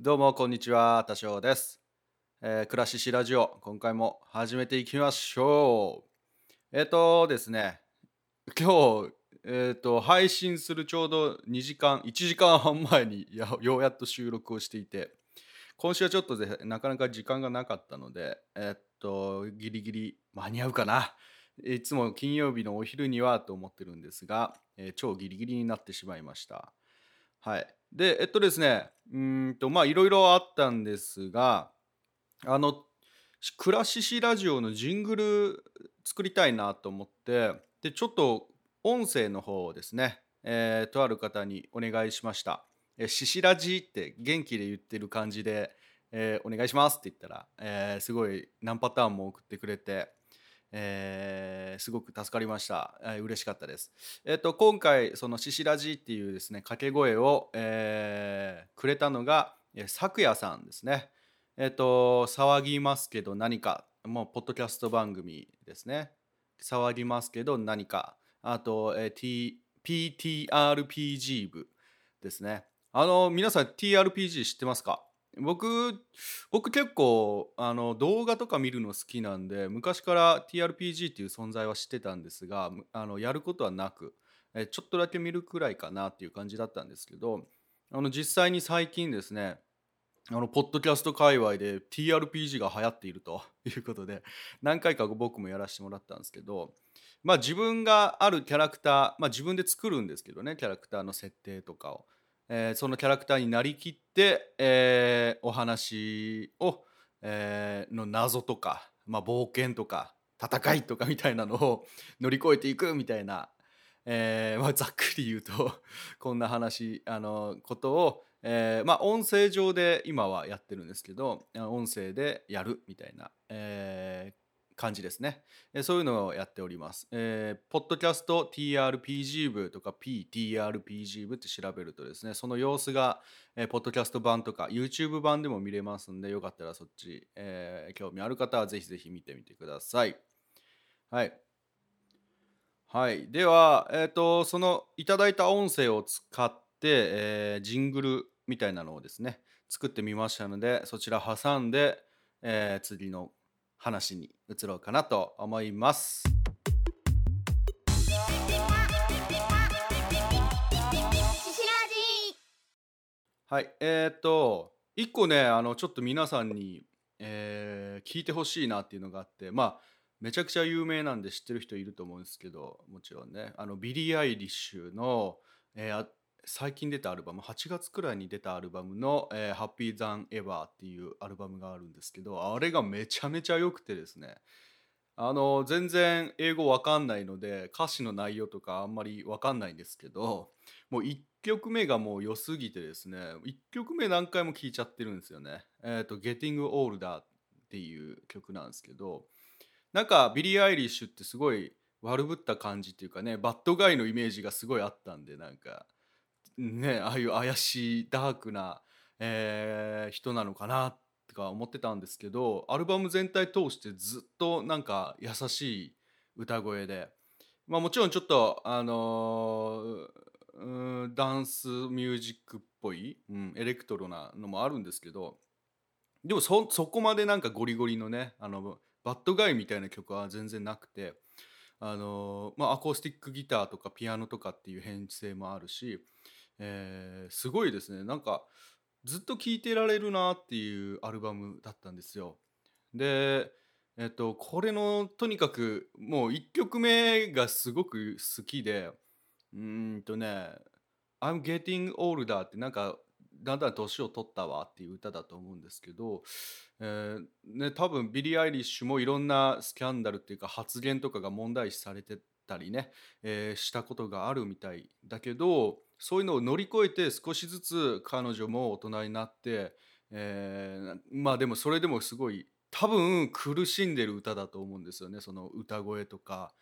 どうもこんにちは、多少です。えー、暮らししラジオ、今回も始めていきましょう。えっ、とですね、今日、えっ、と、配信するちょうど2時間、1時間半前に ようやっと収録をしていて、今週はちょっとでなかなか時間がなかったので、えっと、ギリギリ間に合うかな。いつも金曜日のお昼にはと思ってるんですが、え超ギリギリになってしまいました。はい。で、えっとですね、うんと、まあ、いろいろあったんですが、あの、し暮らししラジオのジングル作りたいなと思って、で、ちょっと音声の方をですね、えーとある方にお願いしました。えししラジって元気で言ってる感じで、えーお願いしますって言ったら、えーすごい何パターンも送ってくれて、えーすごく助かりました。えー嬉しかったです。えっ、と、今回、そのししラジっていうですね、掛け声を、えーくれたのが、え、咲夜さんですね。えっ、と、騒ぎますけど何か、もう、ポッドキャスト番組ですね。騒ぎますけど何か。あと、えー T、PTRPG 部ですね。あの、皆さん TRPG 知ってますか？僕、僕結構あの動画とか見るの好きなんで昔から TRPG っていう存在は知ってたんですがあのやることはなくえちょっとだけ見るくらいかなっていう感じだったんですけどあの実際に最近ですねあのポッドキャスト界隈で TRPG が流行っていると いうことで何回か僕もやらせてもらったんですけどまあ自分があるキャラクターまあ自分で作るんですけどねキャラクターの設定とかを。えーそのキャラクターになりきって、えーお話を、えーの謎とか、まあ、冒険とか戦いとかみたいなのを 乗り越えていくみたいな、えーまあ、ざっくり言うと こんな話あのことを、えーまあ、音声上で今はやってるんですけど音声でやるみたいな、えー感じですね。えーそういうのをやっております。えーポッドキャスト TRPG 部とか PTRPG 部って調べるとですね、その様子が、えーポッドキャスト版とか YouTube 版でも見れますんで、よかったらそっち、えー興味ある方はぜひぜひ見てみてください。はい。はい。では、えっ、と、そのいただいた音声を使って、えージングルみたいなのをですね、作ってみましたので、そちら挟んで、えー次の話に移ろうかなと思います。はい、えーと、一個ね、あの、ちょっと皆さんに、えー聞いてほしいなっていうのがあって、まあ、めちゃくちゃ有名なんで知ってる人いると思うんですけど、もちろんね、あの、ビリー・アイリッシュの、えー最近出たアルバム、8月くらいに出たアルバムの、えー、 Happier Than Ever っていうアルバムがあるんですけど、あれがめちゃめちゃ良くてですね、あの、全然英語わかんないので、歌詞の内容とかあんまりわかんないんですけど、もう1曲目がもう良すぎてですね、1曲目何回も聴いちゃってるんですよね。えっ、と、Getting Older っていう曲なんですけど、なんかビリー・アイリッシュってすごい悪ぶった感じっていうかね、 bad guy のイメージがすごいあったんで、なんか、ね、ああいう怪しいダークな、えー人なのかなとか思ってたんですけど、アルバム全体通してずっとなんか優しい歌声で、まあもちろんちょっと、あのーうんダンスミュージックっぽい、うん、エレクトロなのもあるんですけど、でもそそこまでなんかゴリゴリのねあのバッドガイみたいな曲は全然なくてあのまあアコースティックギターとかピアノとかっていう編成もあるし、えーすごいですねなんかずっと聴いてられるなっていうアルバムだったんですよ。でえっとこれのとにかくもう1曲目がすごく好きでうーんとね「I'm getting older」ってなんかだんだん年を取ったわっていう歌だと思うんですけど、えーね、多分ビリー・アイリッシュもいろんなスキャンダルっていうか発言とかが問題視されてたりね、えーしたことがあるみたいだけどそういうのを乗り越えて少しずつ彼女も大人になって、えーまあでもそれでもすごい多分苦しんでる歌だと思うんですよね。その歌声とか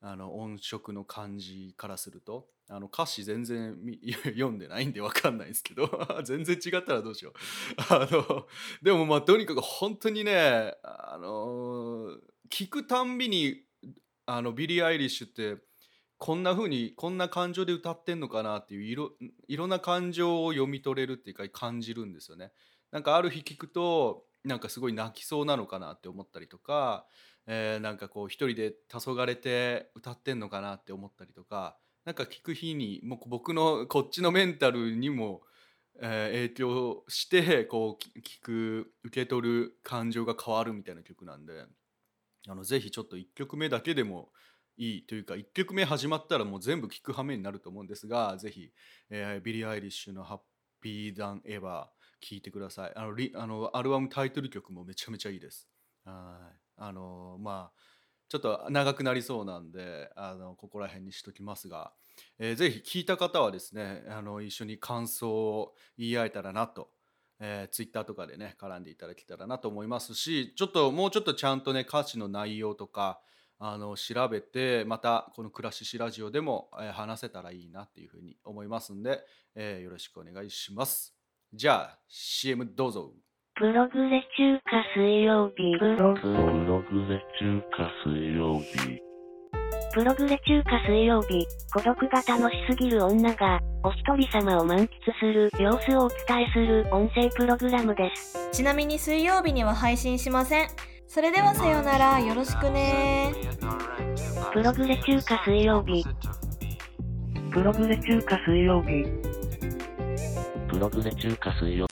あの音色の感じからすると。あの歌詞全然 読んでないんで分かんないんですけど 全然違ったらどうしよう。あのでもまあとにかく本当にねあの聞くたんびにあのビリー・アイリッシュってこんな風にこんな感情で歌ってんのかなっていういろいろんな感情を読み取れるっていうか感じるんですよね。なんかある日聞くとなんかすごい泣きそうなのかなって思ったりとか、えーなんかこう一人で黄昏て歌ってんのかなって思ったりとかなんか聞く日にもう僕のこっちのメンタルにも、えー影響してこう聞く受け取る感情が変わるみたいな曲なんであのぜひちょっと1曲目だけでもいいというか1曲目始まったらもう全部聴く羽目になると思うんですがぜひ、えービリー・アイリッシュの「ハッピー・ダン・エヴァ」聴いてください。あのリあのアルバムタイトル曲もめちゃめちゃいいです。はい。あのまあちょっと長くなりそうなんであのここら辺にしときますが、えーぜひ聞いた方はですねあの一緒に感想を言い合えたらなと、えー、ツイッターとかでね絡んでいただけたらなと思いますしちょっともうちょっとちゃんとね歌詞の内容とかあの調べてまたこの「クラシシラジオ」でも、えー話せたらいいなっていうふうに思いますんで、えーよろしくお願いしますじゃあ CM どうぞプログレ中華水曜日プログレ中華水曜日。プログレ中華水曜日、孤独が楽しすぎる女が、お一人様を満喫する様子をお伝えする音声プログラムです。ちなみに水曜日には配信しません。それではさようなら、よろしくね。プログレ中華水曜日、プログレ中華水曜日。プログレ中華水曜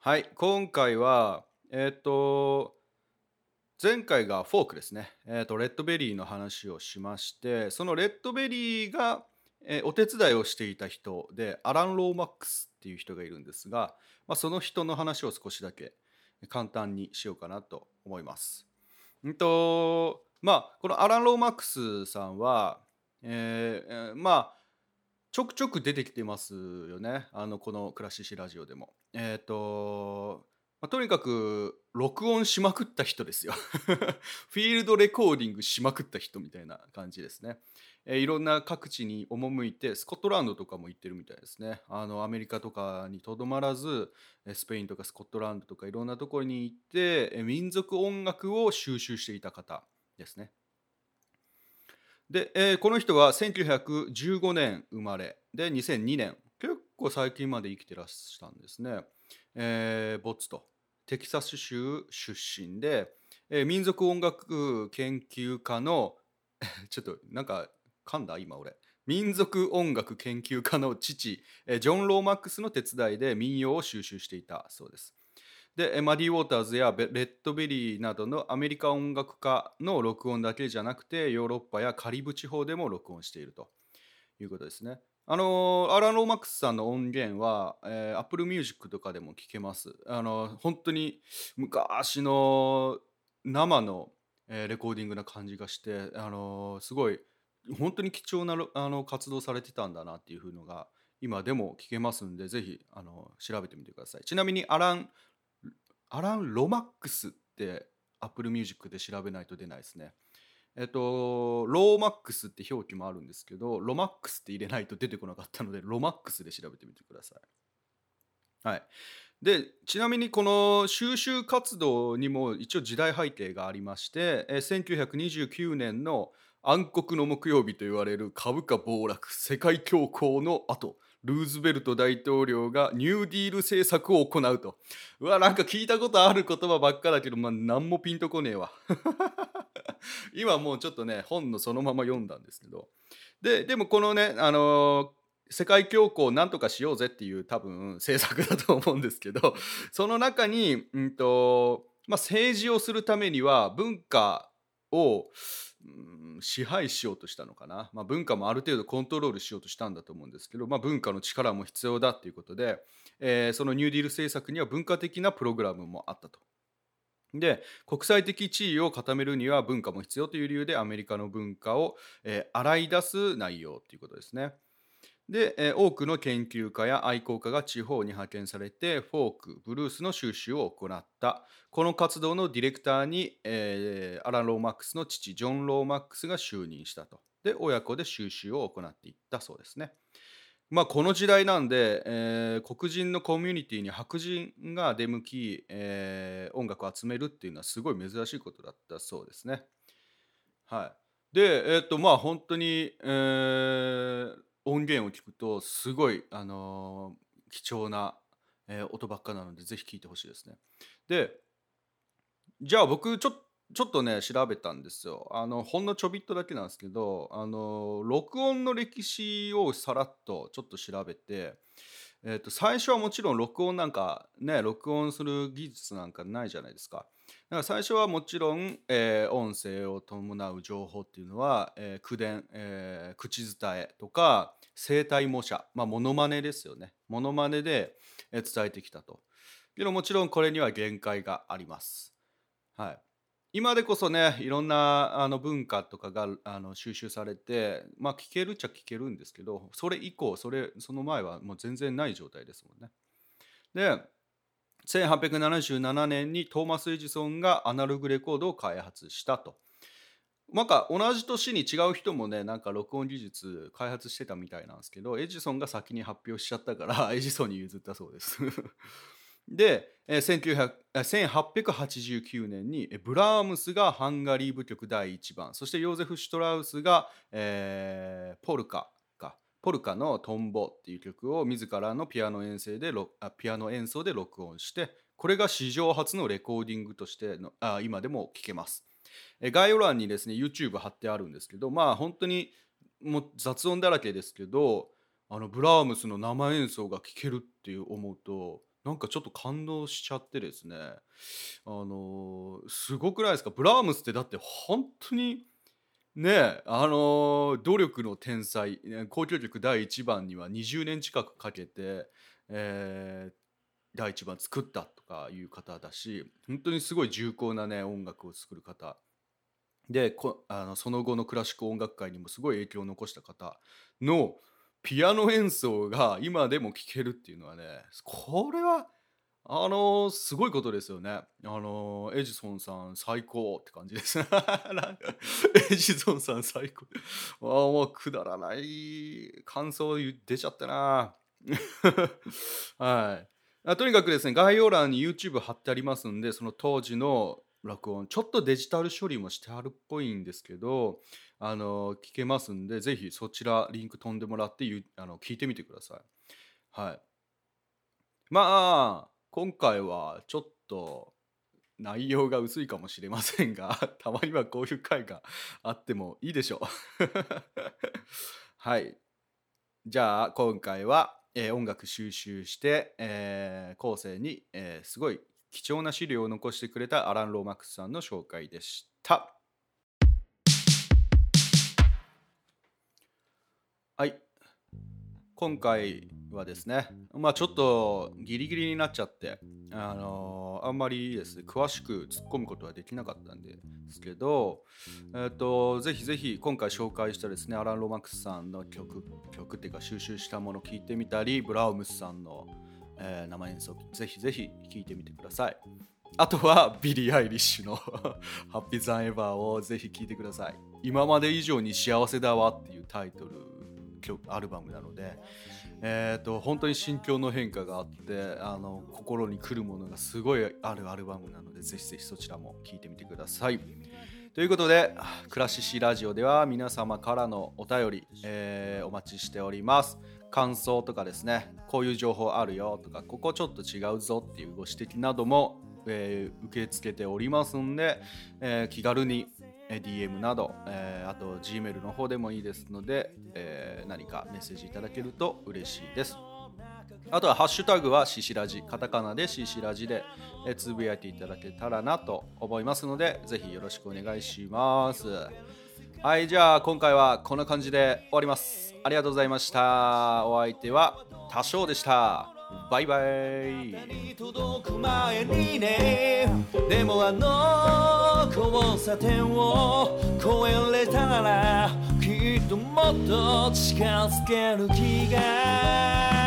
はい今回はえっ、と前回がフォークですね、えー、とレッドベリーの話をしましてそのレッドベリーが、えーお手伝いをしていた人でアラン・ローマックスっていう人がいるんですが、まあ、その人の話を少しだけ簡単にしようかなと思います。んとまあこのアラン・ローマックスさんは、えーまあちょくちょく出てきてますよねあのこの「クラシシラジオ」でも。えっ、と、まあ、とにかく録音しまくった人ですよ。フィールドレコーディングしまくった人みたいな感じですね。えーいろんな各地に赴いてスコットランドとかも行ってるみたいですね。あのアメリカとかにとどまらずスペインとかスコットランドとかいろんなところに行って民族音楽を収集していた方ですね。で、えーこの人は1915年生まれで2002年結構最近まで生きてらしたんですね。えーボッツとテキサス州出身で、えー民族音楽研究家の ちょっとなんか噛んだ？今俺民族音楽研究家の父、えージョン・ローマックスの手伝いで民謡を収集していたそうです。でマディ・ウォーターズやレッドベリーなどのアメリカ音楽家の録音だけじゃなくてヨーロッパやカリブ地方でも録音しているということですね。あのーアラン・ローマックスさんの音源は、えー、Apple Music とかでも聴けます。あのー本当に昔の生の、えーレコーディングな感じがして、あのーすごい本当に貴重なあの活動されてたんだなっていうのが今でも聞けますんでぜひあの調べてみてください。ちなみにアランアラン・ロマックスって Apple Music で調べないと出ないですね。えっと、ローマックスって表記もあるんですけど、ロマックスって入れないと出てこなかったので、ロマックスで調べてみてください。はい。で、ちなみにこの収集活動にも一応時代背景がありまして、え1929年の暗黒の木曜日と言われる株価暴落、世界恐慌の後、ルーズベルト大統領がニューディール政策を行うと。うわ、なんか聞いたことある言葉ばっかだけど、まあ、何もピンとこねえわ。今もうちょっとね、本のそのまま読んだんですけど。で、でもこのね、あのー世界恐慌をなんとかしようぜっていう多分政策だと思うんですけど、その中に、うんと、まあ、政治をするためには文化を、うん支配しようとしたのかな、まあ、文化もある程度コントロールしようとしたんだと思うんですけど、まあ、文化の力も必要だということで、えーそのニューディール政策には文化的なプログラムもあったと。で国際的地位を固めるには文化も必要という理由でアメリカの文化を、えー洗い出す内容ということですね。で、え多くの研究家や愛好家が地方に派遣されてフォークブルースの収集を行った。この活動のディレクターに、えーアラン・ローマックスの父ジョン・ローマックスが就任したと。で親子で収集を行っていったそうですね。まあこの時代なんで、えー黒人のコミュニティに白人が出向き、えー音楽を集めるっていうのはすごい珍しいことだったそうですね。はい。で、えっ、と、まあ、本当に、えー音源を聞くと、すごい、あのー貴重な、えー音ばっかなので、ぜひ聞いてほしいですね。で、じゃあ僕、ちょちょっとね、調べたんですよ。あの、ほんのちょびっとだけなんですけど、あの録音の歴史をさらっとちょっと調べて、えっ、と、最初はもちろん録音なんか、ね、録音する技術なんかないじゃないですか。だから最初はもちろん、えー音声を伴う情報っていうのは、えー口伝、えー口伝えとか声帯模写、まあ、モノマネですよね。モノマネで、えー伝えてきたと。けどもちろんこれには限界があります。はい。今でこそね、いろんなあの文化とかがあの収集されて、まあ聞けるっちゃ聞けるんですけど、それ以降、それその前はもう全然ない状態ですもんね。で、1877年にトーマス・エジソンがアナログレコードを開発したと。なんか同じ年に違う人もね、なんか録音技術開発してたみたいなんですけど、エジソンが先に発表しちゃったから、エジソンに譲ったそうです。で、1889年にブラームスがハンガリー舞曲第1番そしてヨーゼフ・シュトラウスが、えーポルカポルカのトンボっていう曲を自らのピアノ演奏でピアノ演奏で録音してこれが史上初のレコーディングとしてのあ今でも聴けます。概要欄にですね YouTube 貼ってあるんですけどまあ本当にもう雑音だらけですけどあのブラームスの生演奏が聴けるっていう思うとなんかちょっと感動しちゃってですねあのーすごくないですか？ブラームスってだって本当にねあのー努力の天才ね交響曲第1番には20年近くかけて、えー第1番作ったとかいう方だし本当にすごい重厚なね音楽を作る方。でこあのその後のクラシック音楽界にもすごい影響を残した方のピアノ演奏が今でも聴けるっていうのはねこれはあのすごいことですよね。あのエジソンさん最高って感じです。エジソンさん最高。あもうくだらない感想出ちゃったな。はいあ。とにかくですね、概要欄に YouTube 貼ってありますんで、その当時の録音、ちょっとデジタル処理もしてあるっぽいんですけど、あの聞けますんで、ぜひそちらリンク飛んでもらってあの聞いてみてください。はい。まあ、今回はちょっと内容が薄いかもしれませんが、たまにはこういう回があってもいいでしょう。はい。じゃあ、今回は、えー音楽収集して、えー後世に、えーすごい貴重な資料を残してくれたアラン・ローマックスさんの紹介でした。はい。今回はですね、まあちょっとギリギリになっちゃって、あのーあんまりですね、詳しく突っ込むことはできなかったんですけど、えっ、と、ぜひぜひ今回紹介したですね、アラン・ロマックスさんの曲、曲っていうか収集したものを聞いてみたり、ブラームスさんの、えー生演奏、ぜひぜひ聞いてみてください。あとはビリー・アイリッシュの ハッピーザンエバーをぜひ聴いてください。今まで以上に幸せだわっていうタイトル曲アルバムなので、えー、と本当に心境の変化があってあの心に来るものがすごいあるアルバムなのでぜひぜひそちらも聴いてみてください。ということで、クラシシラジオでは皆様からのお便り、えーお待ちしております。感想とかですね、こういう情報あるよとか、ここちょっと違うぞっていうご指摘なども、えー受け付けておりますんで、えー気軽に DM など、えーあと Gmail の方でもいいですので、えー何かメッセージいただけると嬉しいです。あとはハッシュタグはシシラジ、カタカナでシシラジで、つぶやいていただけたらなと思いますので、ぜひよろしくお願いします。はい、じゃあ今回はこんな感じで終わります。ありがとうございました。お相手は多少でした。バイバイ。届く前にねでもあの交差点を越えれたならきっともっと近づける気が